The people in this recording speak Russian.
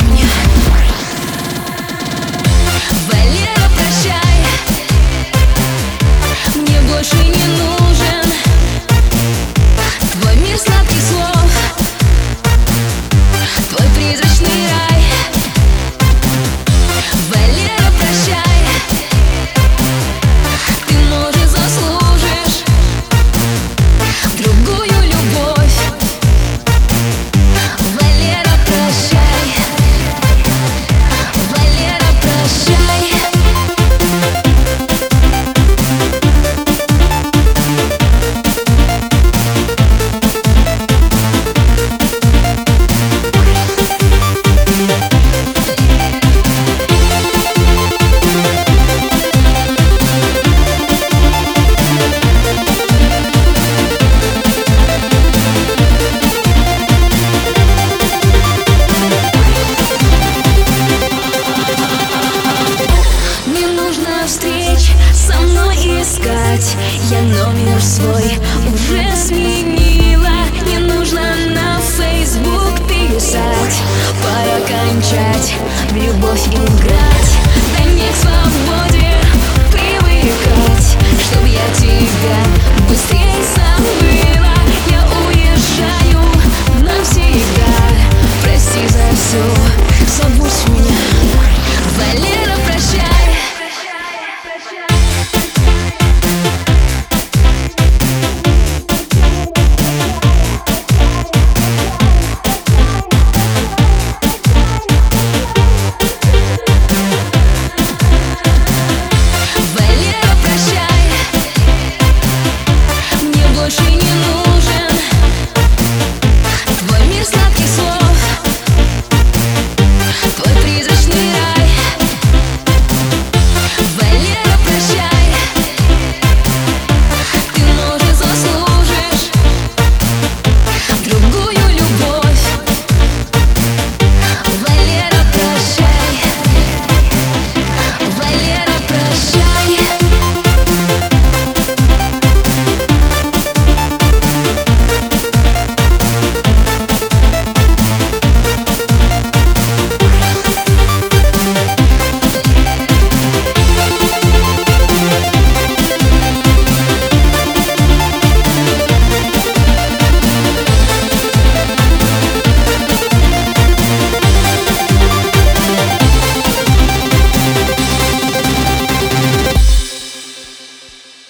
брось прощай. Мне больше не встреч со мной искать. Я номер свой уже сменила. Не нужно на Facebook писать. Пора кончать в любовь играть.